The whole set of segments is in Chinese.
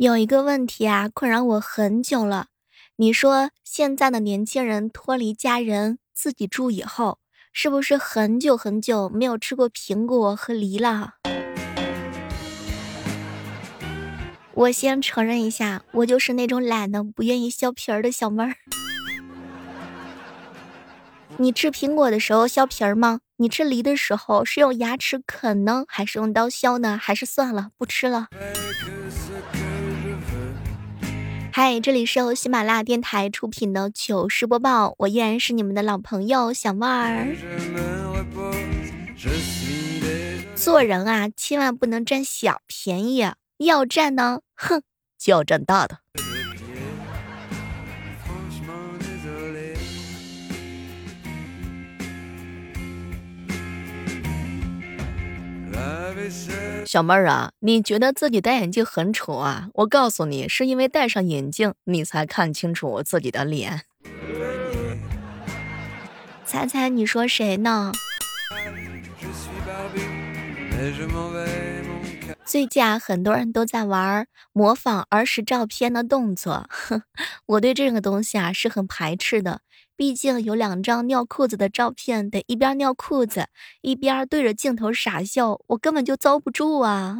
有一个问题啊，困扰我很久了。你说现在的年轻人脱离家人自己住以后，是不是很久很久没有吃过苹果和梨了？我先承认一下，我就是那种懒得、不愿意削皮儿的小妹儿。你吃苹果的时候削皮儿吗？你吃梨的时候是用牙齿啃呢，还是用刀削呢？还是算了，不吃了？嗨，这里是由喜马拉雅电台出品的糗事播报，我依然是你们的老朋友小妹儿。做人啊，千万不能占小便宜，要占呢，哼，就要占大的 love is。小妹儿啊，你觉得自己戴眼镜很丑啊？我告诉你，是因为戴上眼镜，你才看清楚自己的脸。猜猜你说谁呢？最近啊，很多人都在玩模仿儿时照片的动作，我对这个东西啊是很排斥的。毕竟有两张尿裤子的照片，得一边尿裤子一边对着镜头傻笑，我根本就遭不住啊！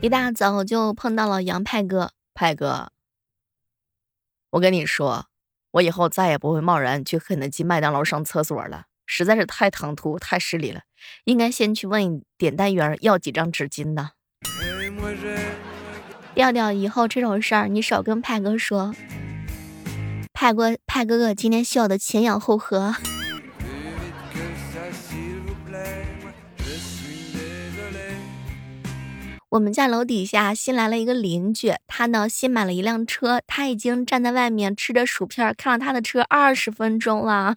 一大早就碰到了杨派哥，派哥，我跟你说，我以后再也不会贸然去肯德基、麦当劳上厕所了，实在是太唐突、太失礼了，应该先去问点单员要几张纸巾的。调调，以后这种事儿你少跟派哥说。派哥，派哥哥今天笑得前仰后合。我们家楼底下新来了一个邻居，他呢新买了一辆车，他已经站在外面吃着薯片，看了他的车二十分钟了。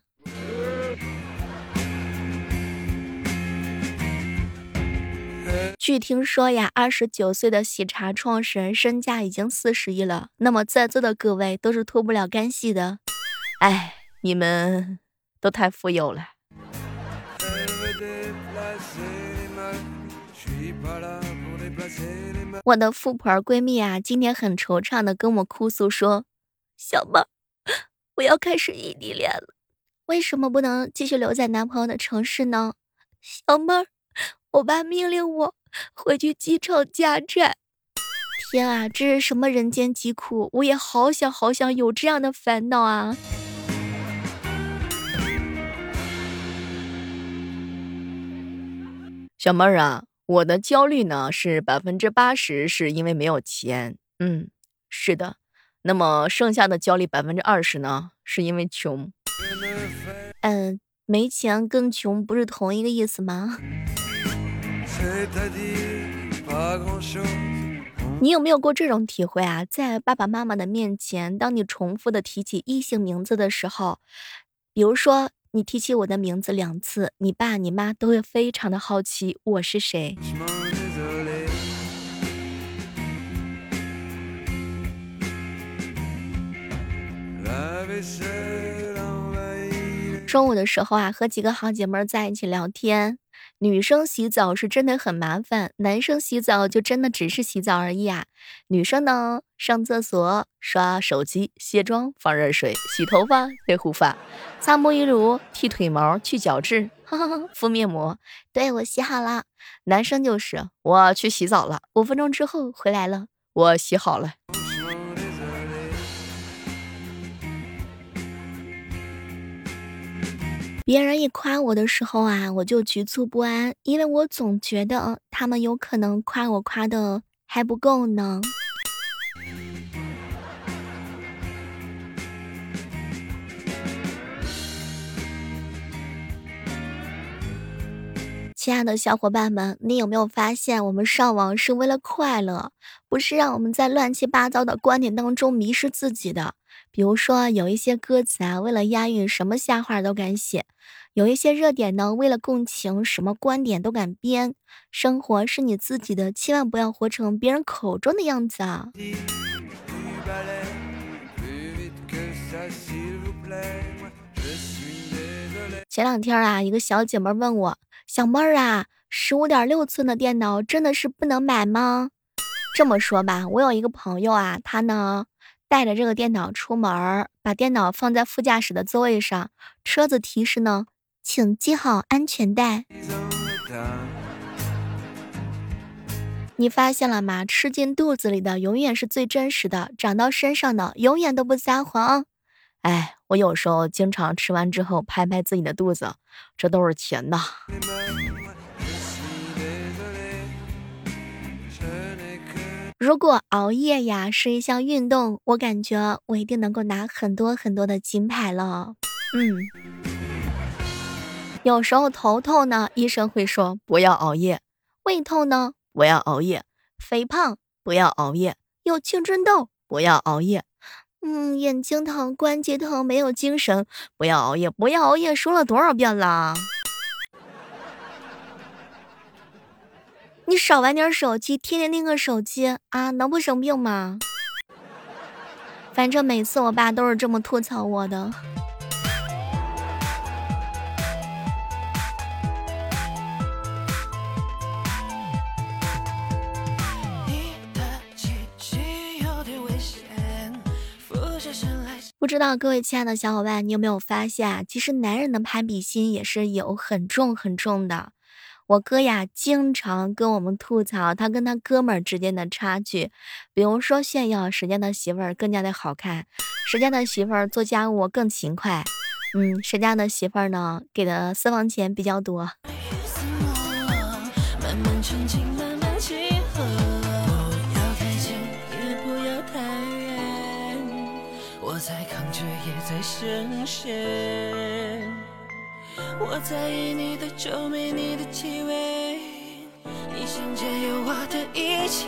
据听说呀，二十九岁的喜茶创始人身价已经四十亿了。那么在座的各位都是脱不了干系的，哎，你们都太富有了。我的富婆闺蜜啊，今天很惆怅的跟我哭诉说：“小妹，我要开始异地恋了，为什么不能继续留在男朋友的城市呢？”小妹儿，我爸命令我。回去继承家产，天啊，这是什么人间疾苦？我也好想好想有这样的烦恼啊！小妹儿啊，我的焦虑呢是百分之八十是因为没有钱，嗯，是的。那么剩下的焦虑百分之二十呢，是因为穷。嗯，没钱跟穷不是同一个意思吗？你有没有过这种体会啊？在爸爸妈妈的面前，当你重复的提起异性名字的时候，比如说你提起我的名字两次，你爸你妈都会非常的好奇我是谁。中午的时候啊，和几个好姐妹在一起聊天。女生洗澡是真的很麻烦，男生洗澡就真的只是洗澡而已啊。女生呢，上厕所、刷手机、卸妆、放热水、洗头发、吹护发、擦沐浴乳、剃腿毛、去角质、敷面膜。对我洗好了。男生就是我去洗澡了，五分钟之后回来了，我洗好了。别人一夸我的时候啊，我就局促不安，因为我总觉得他们有可能夸我夸的还不够呢。亲爱的小伙伴们，你有没有发现，我们上网是为了快乐，不是让我们在乱七八糟的观点当中迷失自己的？比如说，有一些歌词啊，为了押韵，什么瞎话都敢写；有一些热点呢，为了共情，什么观点都敢编。生活是你自己的，千万不要活成别人口中的样子啊！前两天啊，一个小姐妹问我：“小妹儿啊，十五点六寸的电脑真的是不能买吗？这么说吧，我有一个朋友啊，他呢带着这个电脑出门，把电脑放在副驾驶的座位上，车子提示呢，请系好安全带。你发现了吗？吃进肚子里的永远是最真实的，长到身上的永远都不撒谎。哎，我有时候经常吃完之后拍拍自己的肚子，这都是钱呐。如果熬夜呀是一项运动，我感觉我一定能够拿很多很多的金牌了。嗯，有时候头痛呢，医生会说不要熬夜；胃痛呢。不要熬夜，肥胖不要熬夜，有青春痘不要熬夜，嗯，眼睛疼、关节疼、没有精神不要熬夜，不要熬夜，说了多少遍了？你少玩点手机，天天盯个手机啊，能不生病吗？反正每次我爸都是这么吐槽我的。不知道各位亲爱的小伙伴，你有没有发现啊？其实男人的攀比心也是有很重很重的。我哥呀，经常跟我们吐槽他跟他哥们儿之间的差距，比如说炫耀谁家的媳妇儿更加的好看，谁家的媳妇儿做家务更勤快，嗯，谁家的媳妇儿呢给的私房钱比较多。深陷。我在意你的皱眉，你的气味，你想占有我的一切。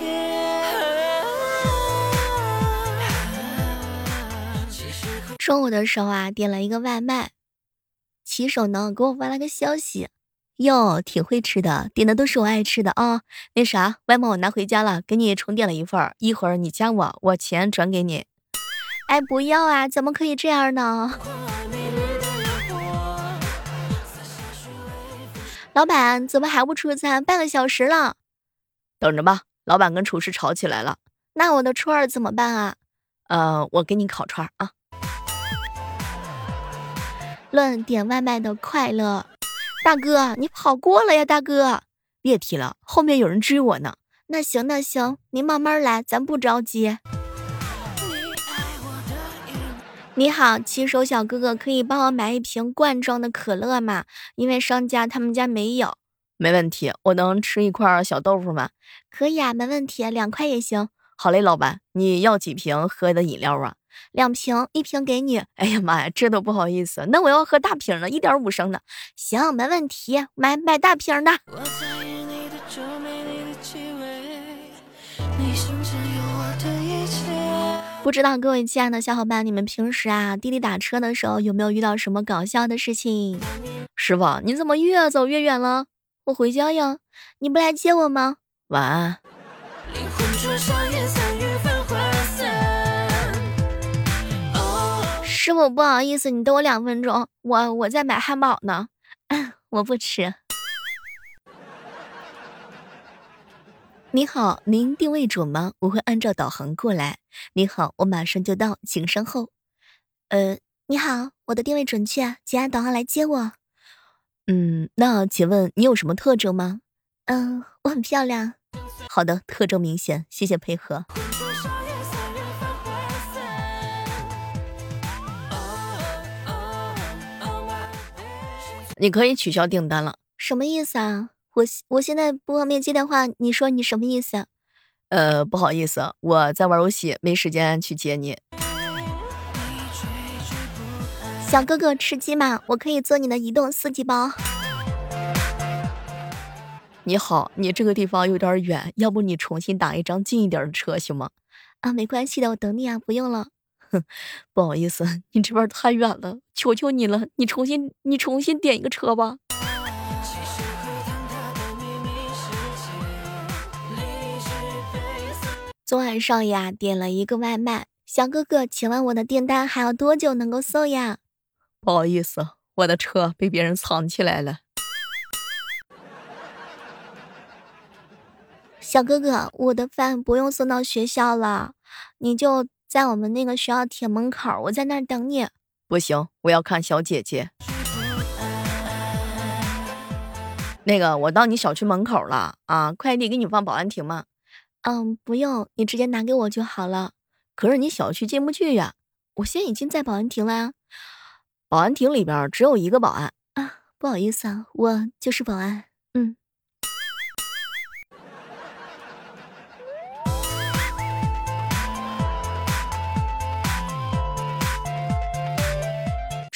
中午的时候啊，点了一个外卖，骑手呢给我发了个消息，哟，挺会吃的，点的都是我爱吃的啊。那啥，外卖我拿回家了，给你重点了一份，一会儿你加我，我钱转给你。哎，不要啊！怎么可以这样呢？老板，怎么还不出餐？半个小时了，等着吧。老板跟厨师吵起来了。那我的串儿怎么办啊？呃，我给你烤串儿啊。论点外卖的快乐，大哥，你跑过了呀，大哥。别提了，后面有人追我呢。那行那行，您慢慢来，咱不着急。你好，骑手小哥哥，可以帮我买一瓶罐装的可乐吗？因为商家他们家没有。没问题，我能吃一块小豆腐吗？可以啊，没问题，两块也行。好嘞，老板，你要几瓶喝的饮料啊？两瓶，一瓶给你。哎呀妈呀，这都不好意思，那我要喝大瓶的，一点五升的。行，没问题，买买大瓶的。不知道各位亲爱的小伙伴，你们平时啊滴滴打车的时候有没有遇到什么搞笑的事情？师傅，你怎么越走越远了？我回家呀，你不来接我吗？晚安。师傅，不好意思，你等我两分钟，我我在买汉堡呢，我不吃。你好，您定位准吗？我会按照导航过来。你好，我马上就到，请稍后。呃，你好，我的定位准确，请按导航来接我。嗯，那请问你有什么特征吗？嗯，我很漂亮。好的，特征明显，谢谢配合。你可以取消订单了。什么意思啊？我我现在不方便接电话，你说你什么意思？呃，不好意思，我在玩游戏，没时间去接你。小哥哥吃鸡吗？我可以做你的移动四季包。你好，你这个地方有点远，要不你重新打一张近一点的车行吗？啊，没关系的，我等你啊，不用了。哼，不好意思，你这边太远了，求求你了，你重新你重新点一个车吧。昨晚上呀，点了一个外卖，小哥哥，请问我的订单还要多久能够送呀？不好意思，我的车被别人藏起来了。小哥哥，我的饭不用送到学校了，你就在我们那个学校铁门口，我在那儿等你。不行，我要看小姐姐。那个，我到你小区门口了啊，快递给你放保安亭吗？嗯，不用，你直接拿给我就好了。可是你小区进不去呀，我现在已经在保安亭了。保安亭里边只有一个保安啊，不好意思啊，我就是保安。嗯。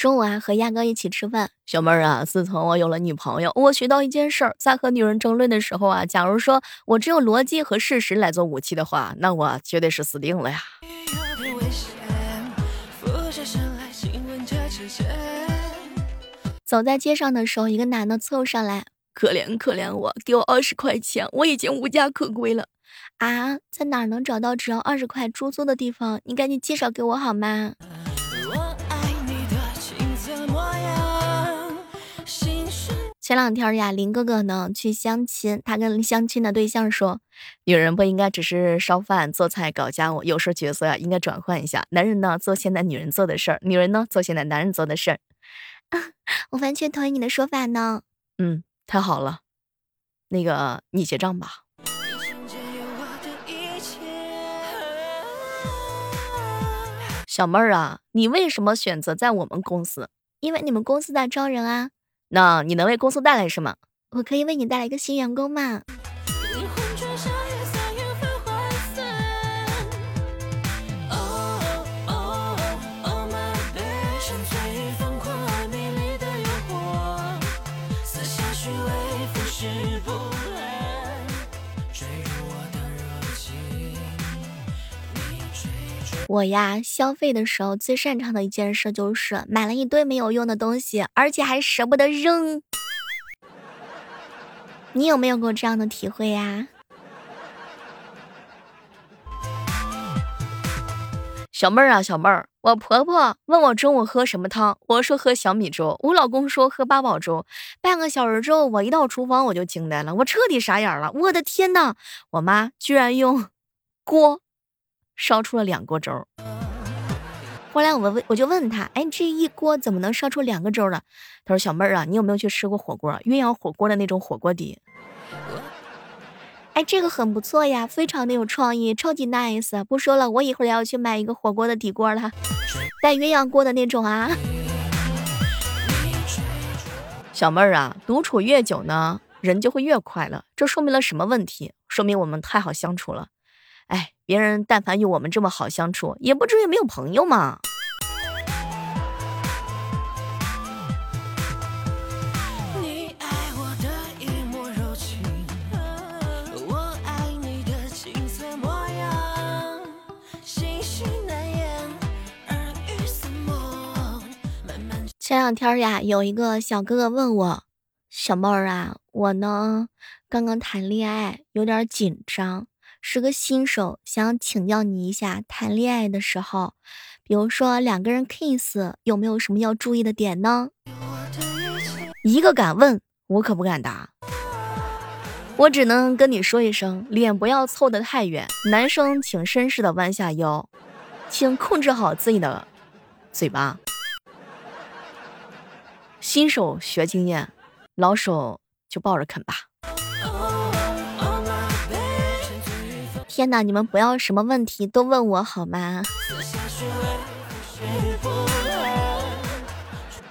中午啊，和亚哥一起吃饭。小妹儿啊，自从我有了女朋友，我学到一件事儿，在和女人争论的时候啊，假如说我只有逻辑和事实来做武器的话，那我绝对是死定了呀。走在街上的时候，一个男的凑上来，可怜可怜我，给我二十块钱，我已经无家可归了。啊，在哪能找到只要二十块出租的地方？你赶紧介绍给我好吗？前两天呀，林哥哥呢去相亲，他跟相亲的对象说，女人不应该只是烧饭、做菜、搞家务，有时候角色呀应该转换一下，男人呢做现在女人做的事儿，女人呢做现在男人做的事儿。我完全同意你的说法呢。嗯，太好了，那个你结账吧。小妹儿啊，你为什么选择在我们公司？因为你们公司在招人啊。那你能为公司带来什么？我可以为你带来一个新员工吗？我呀，消费的时候最擅长的一件事就是买了一堆没有用的东西，而且还舍不得扔。你有没有过这样的体会呀？小妹儿啊，小妹儿，我婆婆问我中午喝什么汤，我说喝小米粥，我老公说喝八宝粥。半个小时之后，我一到厨房我就惊呆了，我彻底傻眼了。我的天呐，我妈居然用锅。烧出了两锅粥。后来我问，我就问他，哎，这一锅怎么能烧出两个粥了？他说：“小妹儿啊，你有没有去吃过火锅？鸳鸯火锅的那种火锅底？哎，这个很不错呀，非常的有创意，超级 nice。不说了，我一会儿要去买一个火锅的底锅了，带鸳鸯锅的那种啊。小妹儿啊，独处越久呢，人就会越快乐。这说明了什么问题？说明我们太好相处了。”哎，别人但凡有我们这么好相处，也不至于没有朋友嘛。前两天呀，有一个小哥哥问我，小妹儿啊，我呢刚刚谈恋爱，有点紧张。是个新手，想请教你一下，谈恋爱的时候，比如说两个人 kiss，有没有什么要注意的点呢？一个敢问，我可不敢答。我只能跟你说一声，脸不要凑得太远，男生请绅士的弯下腰，请控制好自己的嘴巴。新手学经验，老手就抱着啃吧。天哪！你们不要什么问题都问我好吗？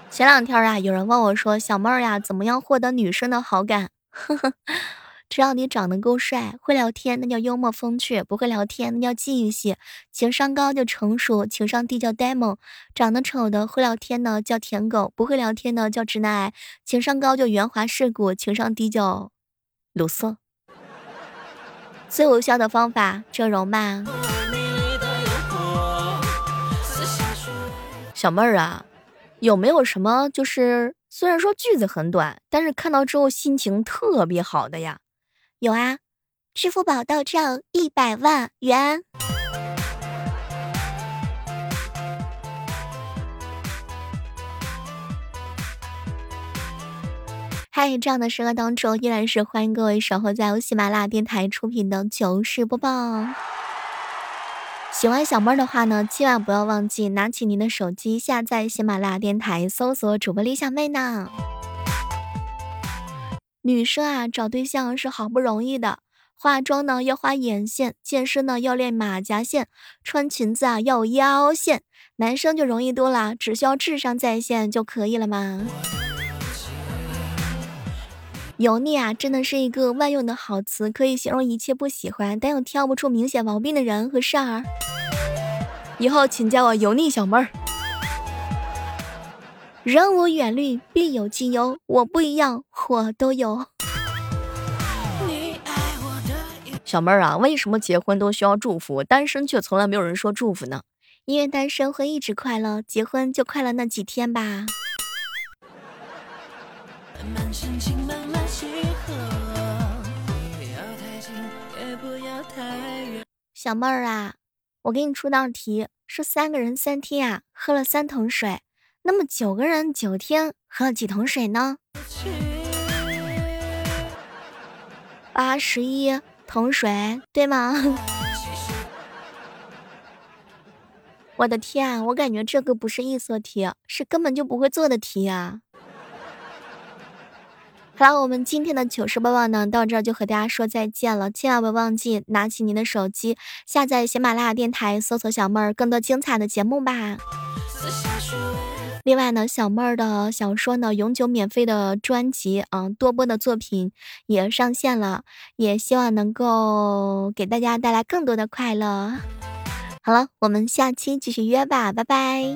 前两天啊，有人问我说：“小妹儿呀，怎么样获得女生的好感？”呵呵，只要你长得够帅，会聊天那叫幽默风趣，不会聊天那叫记忆系，情商高就成熟，情商低叫呆萌。长得丑的会聊天呢叫舔狗，不会聊天呢叫直男癌。情商高就圆滑世故，情商低叫鲁色。最有效的方法，整容吧。小妹儿啊，有没有什么就是虽然说句子很短，但是看到之后心情特别好的呀？有啊，支付宝到账一百万元。嗨，这样的时刻当中，依然是欢迎各位守候在由喜马拉雅电台出品的糗事播报。喜欢小妹儿的话呢，千万不要忘记拿起您的手机下载喜马拉雅电台，搜索主播李小妹呢。女生啊，找对象是好不容易的，化妆呢要画眼线，健身呢要练马甲线，穿裙子啊要腰线。男生就容易多了，只需要智商在线就可以了嘛。油腻啊，真的是一个万用的好词，可以形容一切不喜欢但又挑不出明显毛病的人和事儿。以后请叫我油腻小妹儿。人无远虑，必有近忧。我不一样，我都有。小妹儿啊，为什么结婚都需要祝福，单身却从来没有人说祝福呢？因为单身会一直快乐，结婚就快乐那几天吧。小妹儿啊，我给你出道题，是三个人三天啊喝了三桶水，那么九个人九天喝了几桶水呢？八十一桶水，对吗？我的天啊，我感觉这个不是易错题，是根本就不会做的题啊！好了，我们今天的糗事播报呢，到这儿就和大家说再见了。千万不要忘记拿起您的手机，下载喜马拉雅电台，搜索小妹儿，更多精彩的节目吧。另外呢，小妹儿的小说呢，永久免费的专辑啊，多播的作品也上线了，也希望能够给大家带来更多的快乐。好了，我们下期继续约吧，拜拜。